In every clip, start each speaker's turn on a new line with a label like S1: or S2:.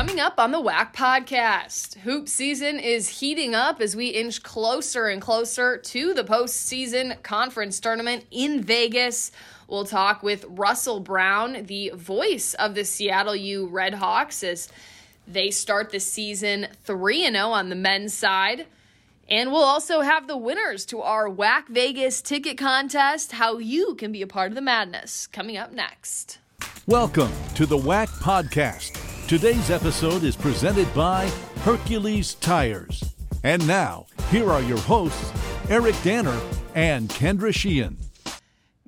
S1: Coming up on the WAC podcast, hoop season is heating up as we inch closer and closer to the postseason conference tournament in Vegas. We'll talk with Russell Brown, the voice of the Seattle U Redhawks, as they start the season 3 0 on the men's side. And we'll also have the winners to our WAC Vegas ticket contest, how you can be a part of the madness, coming up next.
S2: Welcome to the WAC podcast. Today's episode is presented by Hercules Tires. And now, here are your hosts, Eric Danner and Kendra Sheehan.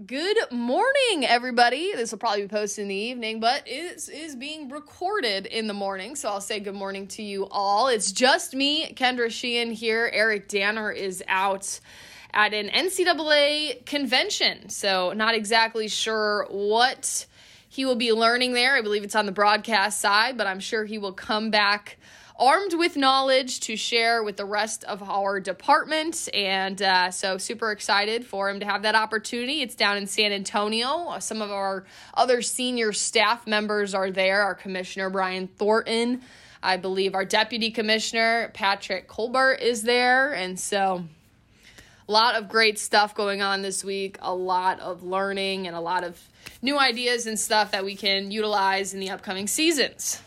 S1: Good morning, everybody. This will probably be posted in the evening, but it is being recorded in the morning. So I'll say good morning to you all. It's just me, Kendra Sheehan here. Eric Danner is out at an NCAA convention. So not exactly sure what he will be learning there. I believe it's on the broadcast side, but I'm sure he will come back armed with knowledge to share with the rest of our department. And uh, so, super excited for him to have that opportunity. It's down in San Antonio. Some of our other senior staff members are there. Our commissioner, Brian Thornton. I believe our deputy commissioner, Patrick Colbert, is there. And so, a lot of great stuff going on this week, a lot of learning, and a lot of new ideas and stuff that we can utilize in the upcoming seasons.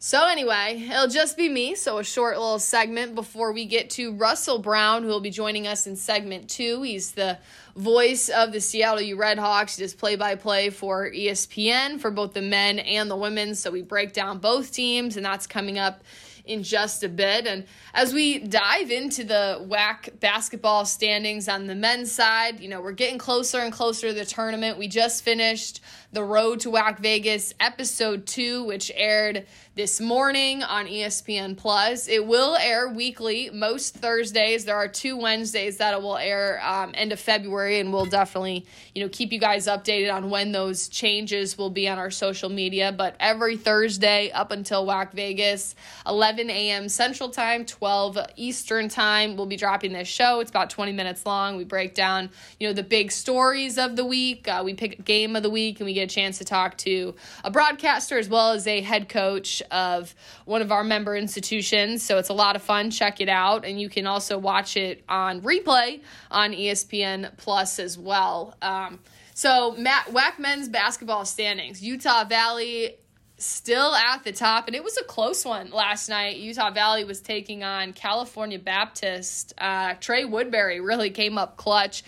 S1: So, anyway, it'll just be me. So, a short little segment before we get to Russell Brown, who will be joining us in segment two. He's the voice of the Seattle U Redhawks. He does play by play for ESPN for both the men and the women. So, we break down both teams, and that's coming up in just a bit. And as we dive into the WAC basketball standings on the men's side, you know, we're getting closer and closer to the tournament. We just finished the Road to WAC Vegas episode two, which aired this morning on ESPN Plus. It will air weekly, most Thursdays. There are two Wednesdays that it will air um, end of February, and we'll definitely, you know, keep you guys updated on when those changes will be on our social media. But every Thursday up until WAC Vegas, 11 a.m. Central Time, 12 Eastern Time, we'll be dropping this show. It's about 20 minutes long. We break down, you know, the big stories of the week. Uh, we pick game of the week, and we get a chance to talk to a broadcaster as well as a head coach of one of our member institutions. So it's a lot of fun. Check it out. And you can also watch it on replay on ESPN Plus as well. Um, so, Matt, WAC men's basketball standings Utah Valley still at the top, and it was a close one last night. Utah Valley was taking on California Baptist. Uh, Trey Woodbury really came up clutch,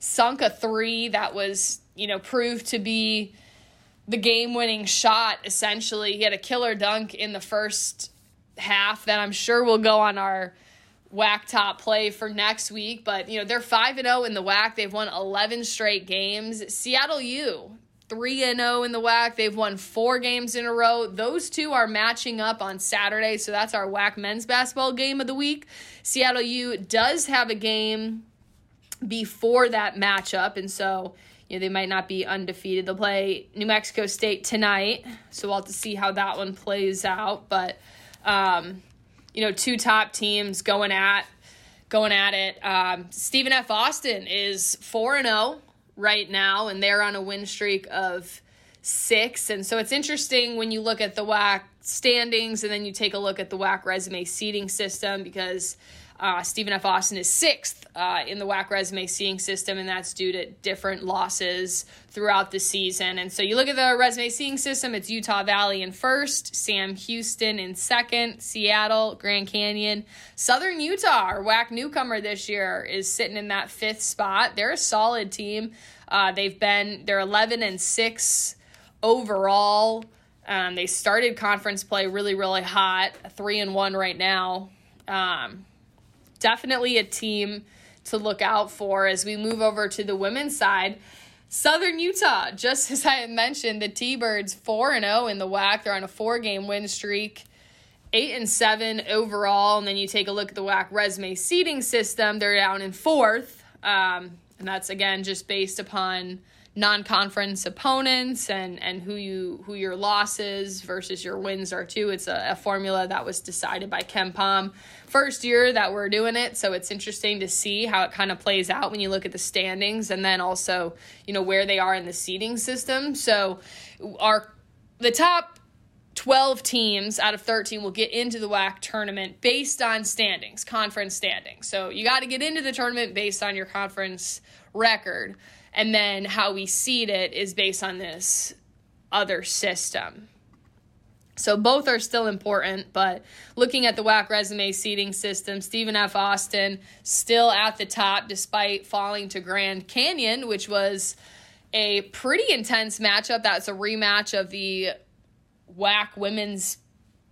S1: sunk a three that was, you know, proved to be the game winning shot, essentially. He had a killer dunk in the first half that I'm sure will go on our WAC top play for next week. But, you know, they're 5 and 0 in the WAC They've won 11 straight games. Seattle U, 3 and 0 in the WAC. They've won four games in a row. Those two are matching up on Saturday. So that's our WAC men's basketball game of the week. Seattle U does have a game before that matchup. And so you know, they might not be undefeated. They'll play New Mexico State tonight, so we'll have to see how that one plays out. But um, you know, two top teams going at going at it. Um, Stephen F. Austin is four and zero oh right now, and they're on a win streak of six. And so it's interesting when you look at the WAC standings and then you take a look at the WAC resume seating system because uh, Stephen F. Austin is sixth uh, in the WAC resume seeing system, and that's due to different losses throughout the season. And so you look at the resume seeing system, it's Utah Valley in first, Sam Houston in second, Seattle, Grand Canyon. Southern Utah, our WAC newcomer this year, is sitting in that fifth spot. They're a solid team. Uh, they've been, they're 11 and 6 overall. Um, they started conference play really, really hot, three and one right now. Um, definitely a team to look out for as we move over to the women's side. Southern Utah, just as I had mentioned, the T Birds 4 and 0 in the WAC. They're on a four game win streak, 8 and 7 overall. And then you take a look at the WAC resume seeding system, they're down in fourth. Um, and that's again just based upon non-conference opponents and and who you who your losses versus your wins are too. It's a, a formula that was decided by KenPom first year that we're doing it, so it's interesting to see how it kind of plays out when you look at the standings and then also you know where they are in the seeding system. So our the top 12 teams out of 13 will get into the WAC tournament based on standings, conference standings. So you got to get into the tournament based on your conference record. And then how we seed it is based on this other system. So both are still important, but looking at the WAC resume seeding system, Stephen F. Austin still at the top despite falling to Grand Canyon, which was a pretty intense matchup. That's a rematch of the WAC women's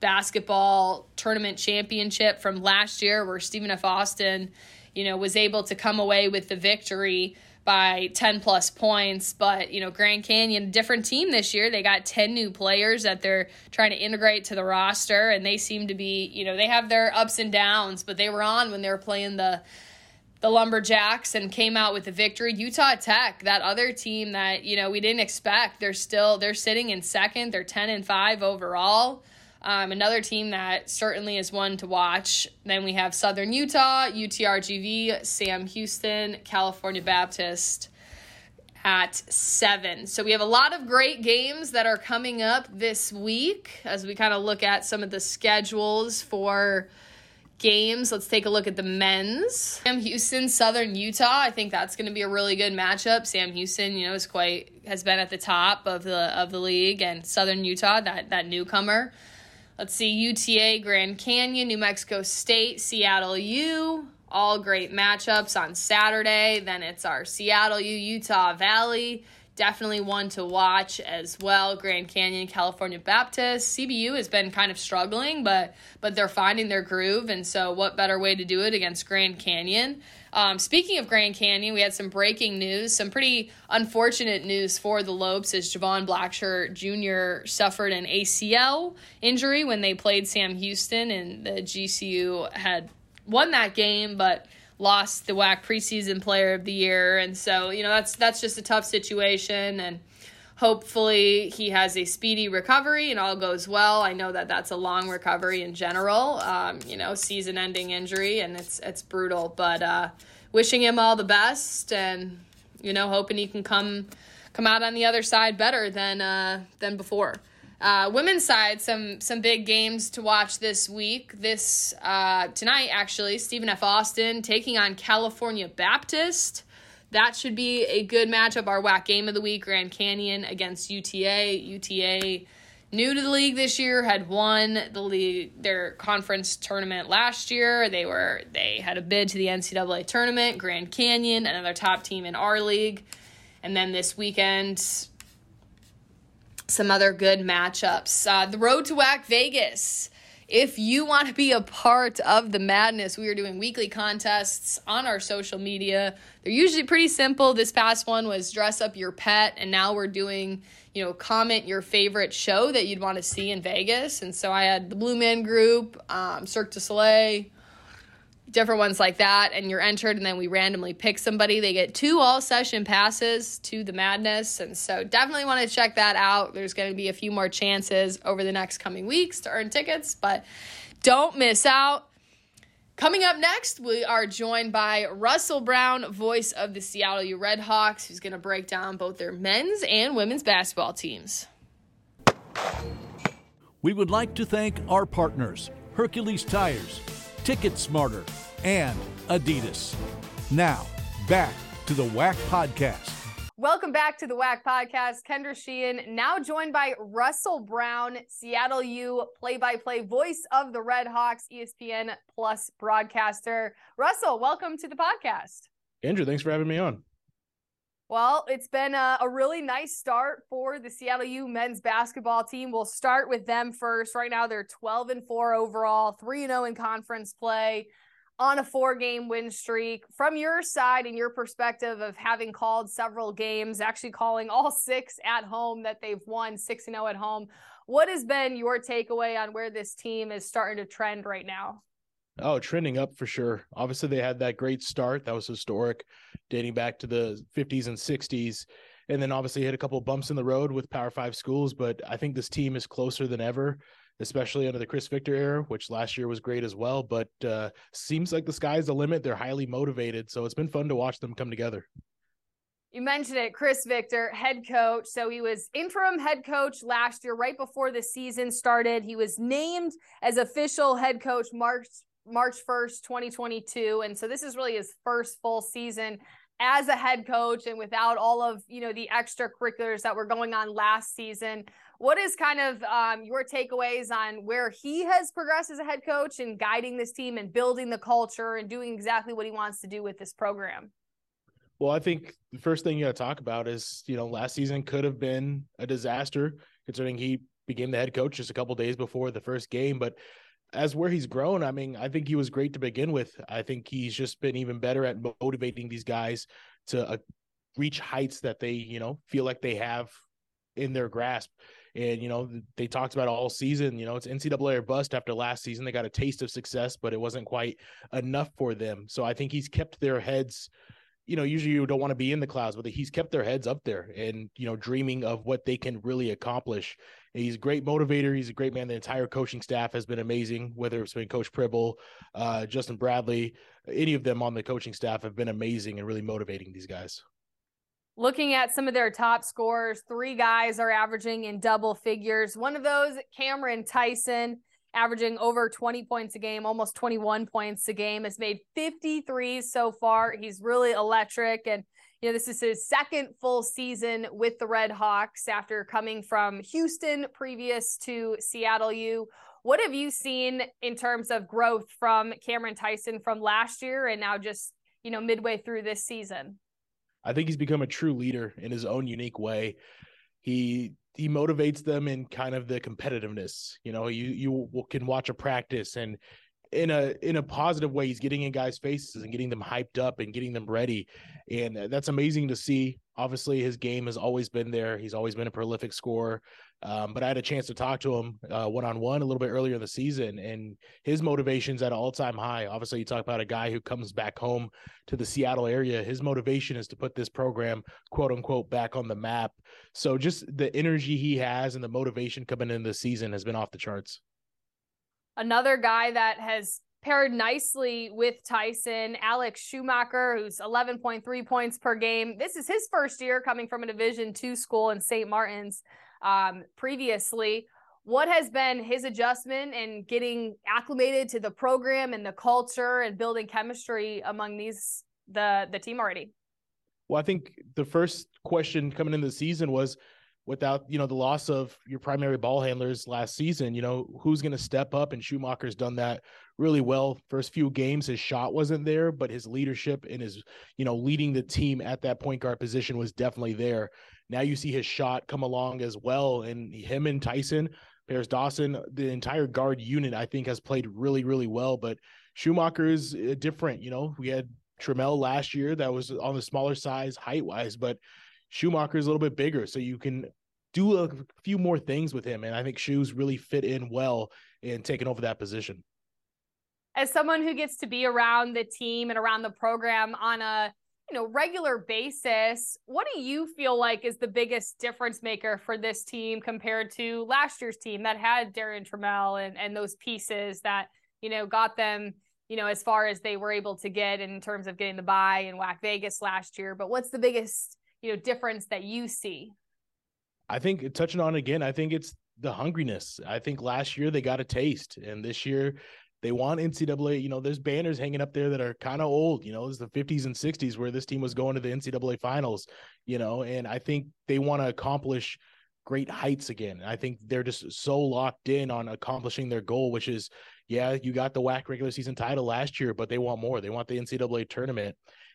S1: basketball tournament championship from last year where Stephen F. Austin, you know, was able to come away with the victory by 10 plus points. But, you know, Grand Canyon, different team this year. They got 10 new players that they're trying to integrate to the roster, and they seem to be, you know, they have their ups and downs, but they were on when they were playing the the Lumberjacks and came out with a victory. Utah Tech, that other team that, you know, we didn't expect. They're still they're sitting in second. They're 10 and 5 overall. Um, another team that certainly is one to watch. Then we have Southern Utah, UTRGV, Sam Houston, California Baptist at seven. So we have a lot of great games that are coming up this week as we kind of look at some of the schedules for games. Let's take a look at the men's. Sam Houston, Southern Utah. I think that's going to be a really good matchup. Sam Houston, you know, is quite has been at the top of the of the league, and Southern Utah, that that newcomer. Let's see, UTA, Grand Canyon, New Mexico State, Seattle U. All great matchups on Saturday. Then it's our Seattle U, Utah Valley definitely one to watch as well. Grand Canyon, California Baptist, CBU has been kind of struggling, but but they're finding their groove, and so what better way to do it against Grand Canyon? Um, speaking of Grand Canyon, we had some breaking news, some pretty unfortunate news for the Lopes as Javon Blacksher Jr. suffered an ACL injury when they played Sam Houston, and the GCU had won that game, but lost the WAC preseason player of the year. And so, you know, that's that's just a tough situation and hopefully he has a speedy recovery and all goes well. I know that that's a long recovery in general. Um, you know, season-ending injury and it's it's brutal, but uh, wishing him all the best and you know, hoping he can come come out on the other side better than uh, than before. Uh, women's side, some some big games to watch this week. This uh, tonight, actually, Stephen F. Austin taking on California Baptist. That should be a good matchup. Our WAC game of the week: Grand Canyon against UTA. UTA, new to the league this year, had won the league their conference tournament last year. They were they had a bid to the NCAA tournament. Grand Canyon, another top team in our league, and then this weekend some other good matchups. Uh, the road to WAC Vegas. If you want to be a part of the madness, we are doing weekly contests on our social media. They're usually pretty simple. This past one was dress up your pet, and now we're doing, you know, comment your favorite show that you'd want to see in Vegas. And so I had the Blue Man Group, um, Cirque du Soleil, different ones like that and you're entered and then we randomly pick somebody. They get two all session passes to the madness and so definitely want to check that out. There's going to be a few more chances over the next coming weeks to earn tickets but don't miss out. Coming up next, we are joined by Russell Brown, voice of the Seattle U Redhawks, who's going to break down both their men's and women's basketball teams.
S2: We would like to thank our partners, Hercules Tires, Ticket Smarter, and Adidas. Now, back to the WAC Podcast.
S1: Welcome back to the WAC Podcast. Kendra Sheehan, now joined by Russell Brown, Seattle U play by play voice of the Red Hawks, ESPN Plus broadcaster. Russell, welcome to the podcast.
S3: Andrew, thanks for having me on.
S1: Well, it's been a, a, really nice start for the Seattle U men's basketball team. We'll start with them first. Right now, they're 12 and 4 overall, 3 0 in conference play on a four game win streak. From your side and your perspective of having called several games, actually calling all six at home that they've won 6 0 at home, what has been your takeaway on where this team is starting to trend right now?
S3: Oh, trending up for sure. Obviously, they had that great start that was historic, dating back to the 50s and 60s. And then obviously hit a couple bumps in the road with Power Five schools. But I think this team is closer than ever, especially under the Chris Victor era, which last year was great as well. But uh, seems like the sky's the limit. They're highly motivated. So it's been fun to watch them come together.
S4: You mentioned it, Chris Victor, head coach. So he was interim head coach last year, right before the season started. He was named as official head coach March March 1st, 2022. And so this is really his first full season as a head coach and without all of, you know, the extracurriculars that were going on last season. What is kind of um, your takeaways on where he has progressed as a head coach and guiding this team and building the culture and doing exactly what he wants to do with this program?
S3: Well, I think the first thing you got to talk about is, you know, last season could have been a disaster considering he became the head coach just a couple days before the first game. But as where he's grown, I mean, I think he was great to begin with. I think he's just been even better at motivating these guys to uh, reach heights that they, you know, feel like they have in their grasp. And, you know, they talked about all season, you know, it's NCAA or bust after last season. They got a taste of success, but it wasn't quite enough for them. So I think he's kept their heads you know, usually you don't want to be in the clouds, but he's kept their heads up there and, you know, dreaming of what they can really accomplish. He's a great motivator. He's a great man. The entire coaching staff has been amazing, whether it's been Coach Pribble, uh, Justin Bradley, any of them on the coaching staff have been amazing and really motivating these guys.
S4: Looking at some of their top scores, three guys are averaging in double figures. One of those, Cameron Tyson averaging over 20 points a game, almost 21 points a game, has made 53 so far. He's really electric. And, you know, this is his second full season with the Red Hawks after coming from Houston previous to Seattle U. What have you seen in terms of growth from Cameron Tyson from last year and now just, you know, midway through this season?
S3: I think he's become a true leader in his own unique way. He he motivates them in kind of the competitiveness. You know, you you can watch a practice and in a in a positive way he's getting in guys faces and getting them hyped up and getting them ready. And that's amazing to see. Obviously his game has always been there. He's always been a prolific scorer. Um, but i had a chance to talk to him uh, one-on-one a little bit earlier in the season and his motivation's at an all-time high. Obviously you talk about a guy who comes back home to the seattle area. His motivation is to put this program quote unquote back on the map. So just the energy he has and the motivation coming in the season has been off the charts
S4: Another guy that has paired nicely with Tyson, Alex Schumacher, who's 11.3 points per game. This is his first year coming from a Division two school in St. Martin's. Um, previously, what has been his adjustment and getting acclimated to the program and the culture and building chemistry among these the the team already?
S3: Well, I think the first question coming into the season was without you know the loss of your primary ball handlers last season you know who's going to step up and schumacher's done that really well first few games his shot wasn't there but his leadership and his you know leading the team at that point guard position was definitely there now you see his shot come along as well and him and tyson Paris Dawson, the entire guard unit, I think, has played really, really well. But Schumacher is uh, different. You know, we had Trammell last year that was on the smaller size height wise, but Schumacher is a little bit bigger. So you can do a few more things with him. And I think Shoes really fit in well in taking over that position.
S4: As someone who gets to be around the team and around the program on a you know regular basis, what do you feel like is the biggest difference maker for this team compared to last year's team that had Darion Trammell and, and those pieces that, you know, got them, you know, as far as they were able to get in terms of getting the buy in WAC Vegas last year. But what's the biggest, you know, difference that you see?
S3: I think touching on again, I think it's the hungriness. I think last year they got a taste, and this year they want NCAA. You know, there's banners hanging up there that are kind of old. You know, it's the 50s and 60s where this team was going to the NCAA finals. You know, and I think they want to accomplish great heights again. I think they're just so locked in on accomplishing their goal, which is, yeah, you got the WAC regular season title last year, but they want more. They want the NCAA tournament.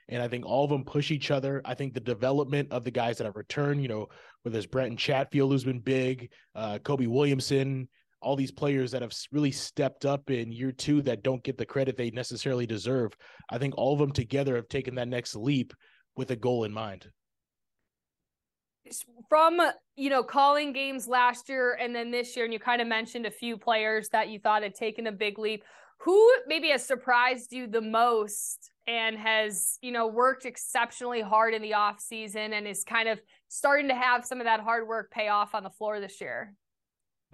S3: And I think all of them push each other. I think the development of the guys that have returned, you know, whether it's Brenton Chatfield, who's been big, uh, Kobe Williamson, all these players that have really stepped up in year two that don't get the credit they necessarily deserve. I think all of them together have taken that next leap with a goal in mind.
S4: From you know calling games last year and then this year, and you kind of mentioned a few players that you thought had taken a big leap. Who maybe has surprised you the most and has you know worked exceptionally hard in the off season and is kind of starting to have some of that hard work pay off on the floor this year.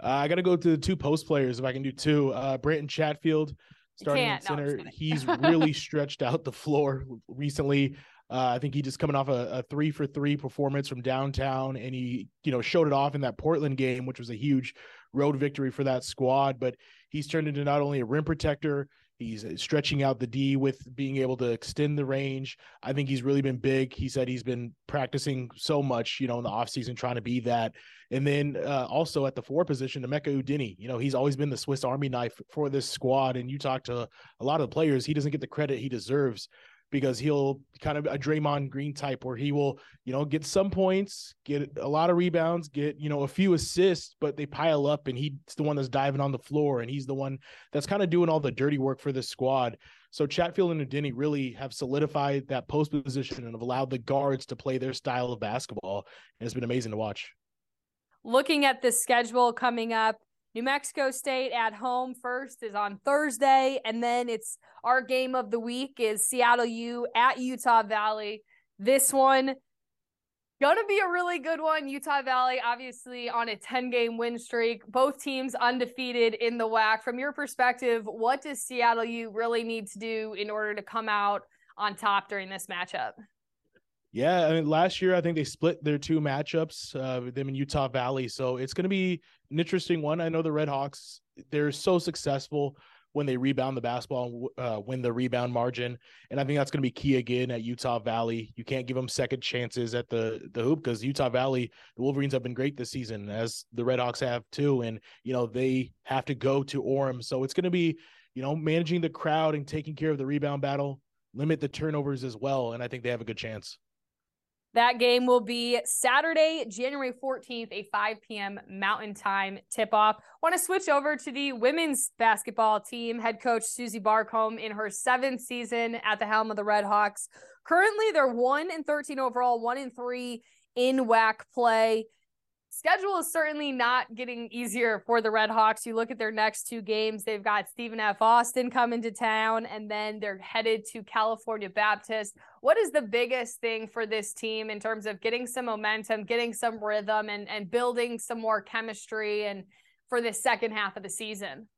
S3: Uh, i gotta go to the two post players if i can do two. Uh Brenton Chatfield starting center. no, he's really stretched out the floor recently. Uh, I think he just coming off a, a, three for three performance from downtown, and he, you know, showed it off in that Portland game, which was a huge road victory for that squad. But he's turned into not only a rim protector, he's stretching out the D with being able to extend the range. I think he's really been big. He said he's been practicing so much, you know, in the offseason trying to be that. And then uh, also at the four position, Emeka Udenyi, you know, he's always been the Swiss Army knife for this squad. And you talk to a lot of the players, he doesn't get the credit he deserves because he'll kind of a Draymond Green type where he will, you know, get some points, get a lot of rebounds, get, you know, a few assists, but they pile up and he's the one that's diving on the floor and he's the one that's kind of doing all the dirty work for this squad. So Chatfield and Udenyi really have solidified that post position and have allowed the guards to play their style of basketball. And it's been amazing to watch.
S4: Looking at the schedule coming up, New Mexico State at home first is on Thursday, and then it's our game of the week is Seattle U at Utah Valley. This one gonna be a really good one. Utah Valley obviously on a 10 game win streak. Both teams undefeated in the WAC. From your perspective, what does Seattle U really need to do in order to come out on top during this matchup?
S3: Yeah, I mean, last year I think they split their two matchups, uh, them in Utah Valley. So it's going to be an interesting one. I know the Red Hawks; they're so successful when they rebound the basketball uh, win the rebound margin, and I think that's going to be key again at Utah Valley. You can't give them second chances at the the hoop because Utah Valley, the Wolverines have been great this season, as the Red Hawks have too, and you know they have to go to Orem, so it's going to be you know managing the crowd and taking care of the rebound battle, limit the turnovers as well, and I think they have a good chance.
S4: That game will be Saturday, January 14th, a 5 p.m. Mountain Time tip off. Want to switch over to the women's basketball team. Head coach Susie Barcomb in her seventh season at the helm of the Red Hawks. Currently, they're 1 and 13 overall, 1 and 3 in WAC play schedule is certainly not getting easier for the Red Hawks. You look at their next two games, they've got Stephen F. Austin coming to town, and then they're headed to California Baptist. What is the biggest thing for this team in terms of getting some momentum, getting some rhythm, and, and building some more chemistry and for the second half of the season?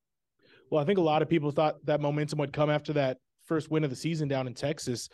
S3: Well, I think a lot of people thought that momentum would come after that first win of the season down in Texas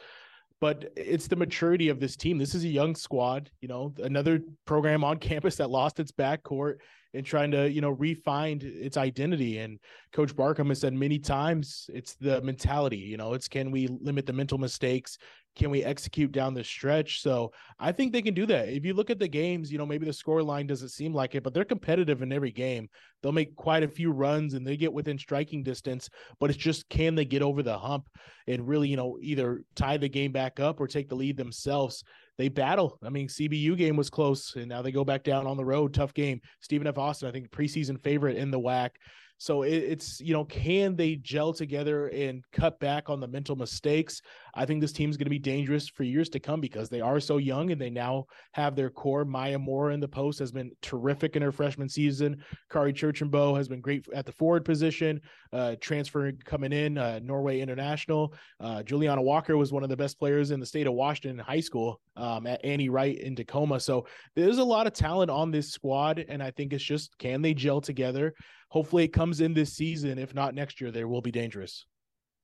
S3: but it's the maturity of this team. This is a young squad, you know, another program on campus that lost its backcourt and trying to, you know, refine its identity. And Coach Barcomb has said many times it's the mentality, you know, it's can we limit the mental mistakes? Can we execute down the stretch? So I think they can do that. If you look at the games, you know, maybe the score line doesn't seem like it, but they're competitive in every game. They'll make quite a few runs and they get within striking distance, but it's just can they get over the hump and really, you know, either tie the game back up or take the lead themselves they battle. I mean, CBU game was close, and now they go back down on the road. Tough game. Stephen F. Austin, I think preseason favorite in the WAC. So it's, you know, can they gel together and cut back on the mental mistakes? I think this team is going to be dangerous for years to come because they are so young and they now have their core. Maya Moore in the post has been terrific in her freshman season. Kari Churchenbo has been great at the forward position, uh, transfer coming in, uh, Norway International. Uh, Juliana Walker was one of the best players in the state of Washington in high school um, at Annie Wright in Tacoma. So there's a lot of talent on this squad. And I think it's just can they gel together? hopefully it comes in this season. If not next year, they will be dangerous.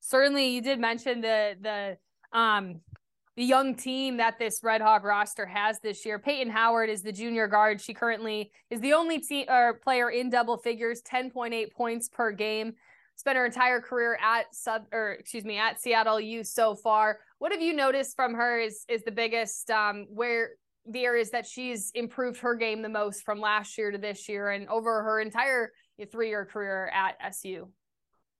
S4: Certainly, you did mention the the um the young team that this Red Hawk roster has this year. Peyton Howard is the junior guard. She currently is the only team or player in double figures, 10.8 points per game. Spent her entire career at sub or excuse me at Seattle U so far. What have you noticed from her is is the biggest um where the areas that she's improved her game the most from last year to this year and over her entire three year career at SU?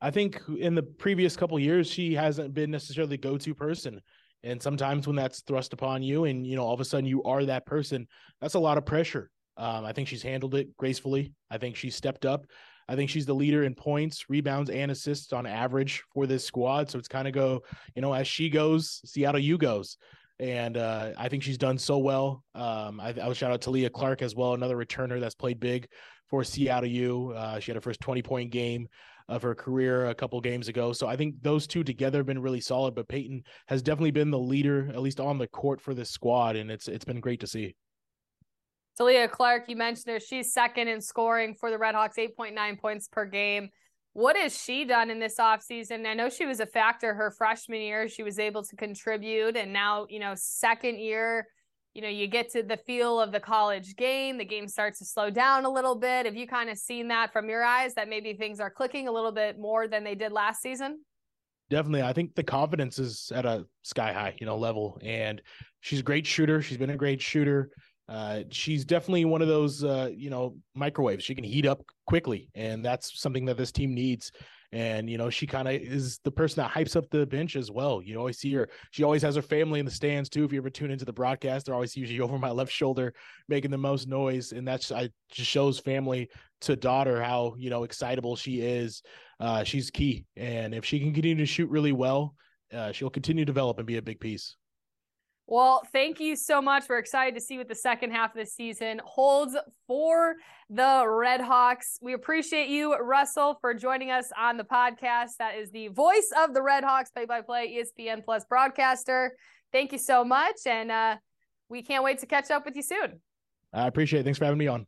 S3: I think in the previous couple years, she hasn't been necessarily the go to person. And sometimes when that's thrust upon you and, you know, all of a sudden you are that person, that's a lot of pressure. Um, I think she's handled it gracefully. I think she's stepped up. I think she's the leader in points, rebounds, and assists on average for this squad. So it's kind of go, you know, as she goes, Seattle U goes. And uh, I think she's done so well. Um, I, I would shout out to Leah Clark as well, another returner that's played big for Seattle U. Uh, she had her first 20 point game of her career a couple games ago. So I think those two together have been really solid. But Peyton has definitely been the leader, at least on the court for this squad, and it's it's been great to see.
S4: Talia Clark, you mentioned her. She's second in scoring for the Red Hawks, 8.9 points per game. what has she done in this offseason? I know she was a factor her freshman year. She was able to contribute. And now, you know, second year, you know, you get to the feel of the college game. The game starts to slow down a little bit. Have you kind of seen that from your eyes that maybe things are clicking a little bit more than they did last season?
S3: Definitely. I think the confidence is at a sky high, you know, level. And she's a great shooter. She's been a great shooter. Uh, she's definitely one of those, uh, you know, microwaves. She can heat up quickly, and that's something that this team needs. And you know, she kind of is the person that hypes up the bench as well. You always see her. She always has her family in the stands too. If you ever tune into the broadcast, they're always usually over my left shoulder, making the most noise, and that's I just shows family to daughter how you know excitable she is. Uh, she's key, and if she can continue to shoot really well, uh, she'll continue to develop and be a big piece.
S4: Well, thank you so much. We're excited to see what the second half of the season holds for the Red Hawks. We appreciate you, Russell, for joining us on the podcast. That is the voice of the Red Hawks, play by play ESPN Plus broadcaster. Thank you so much. And uh, we can't wait to catch up with you soon.
S3: I appreciate it. Thanks for having me on.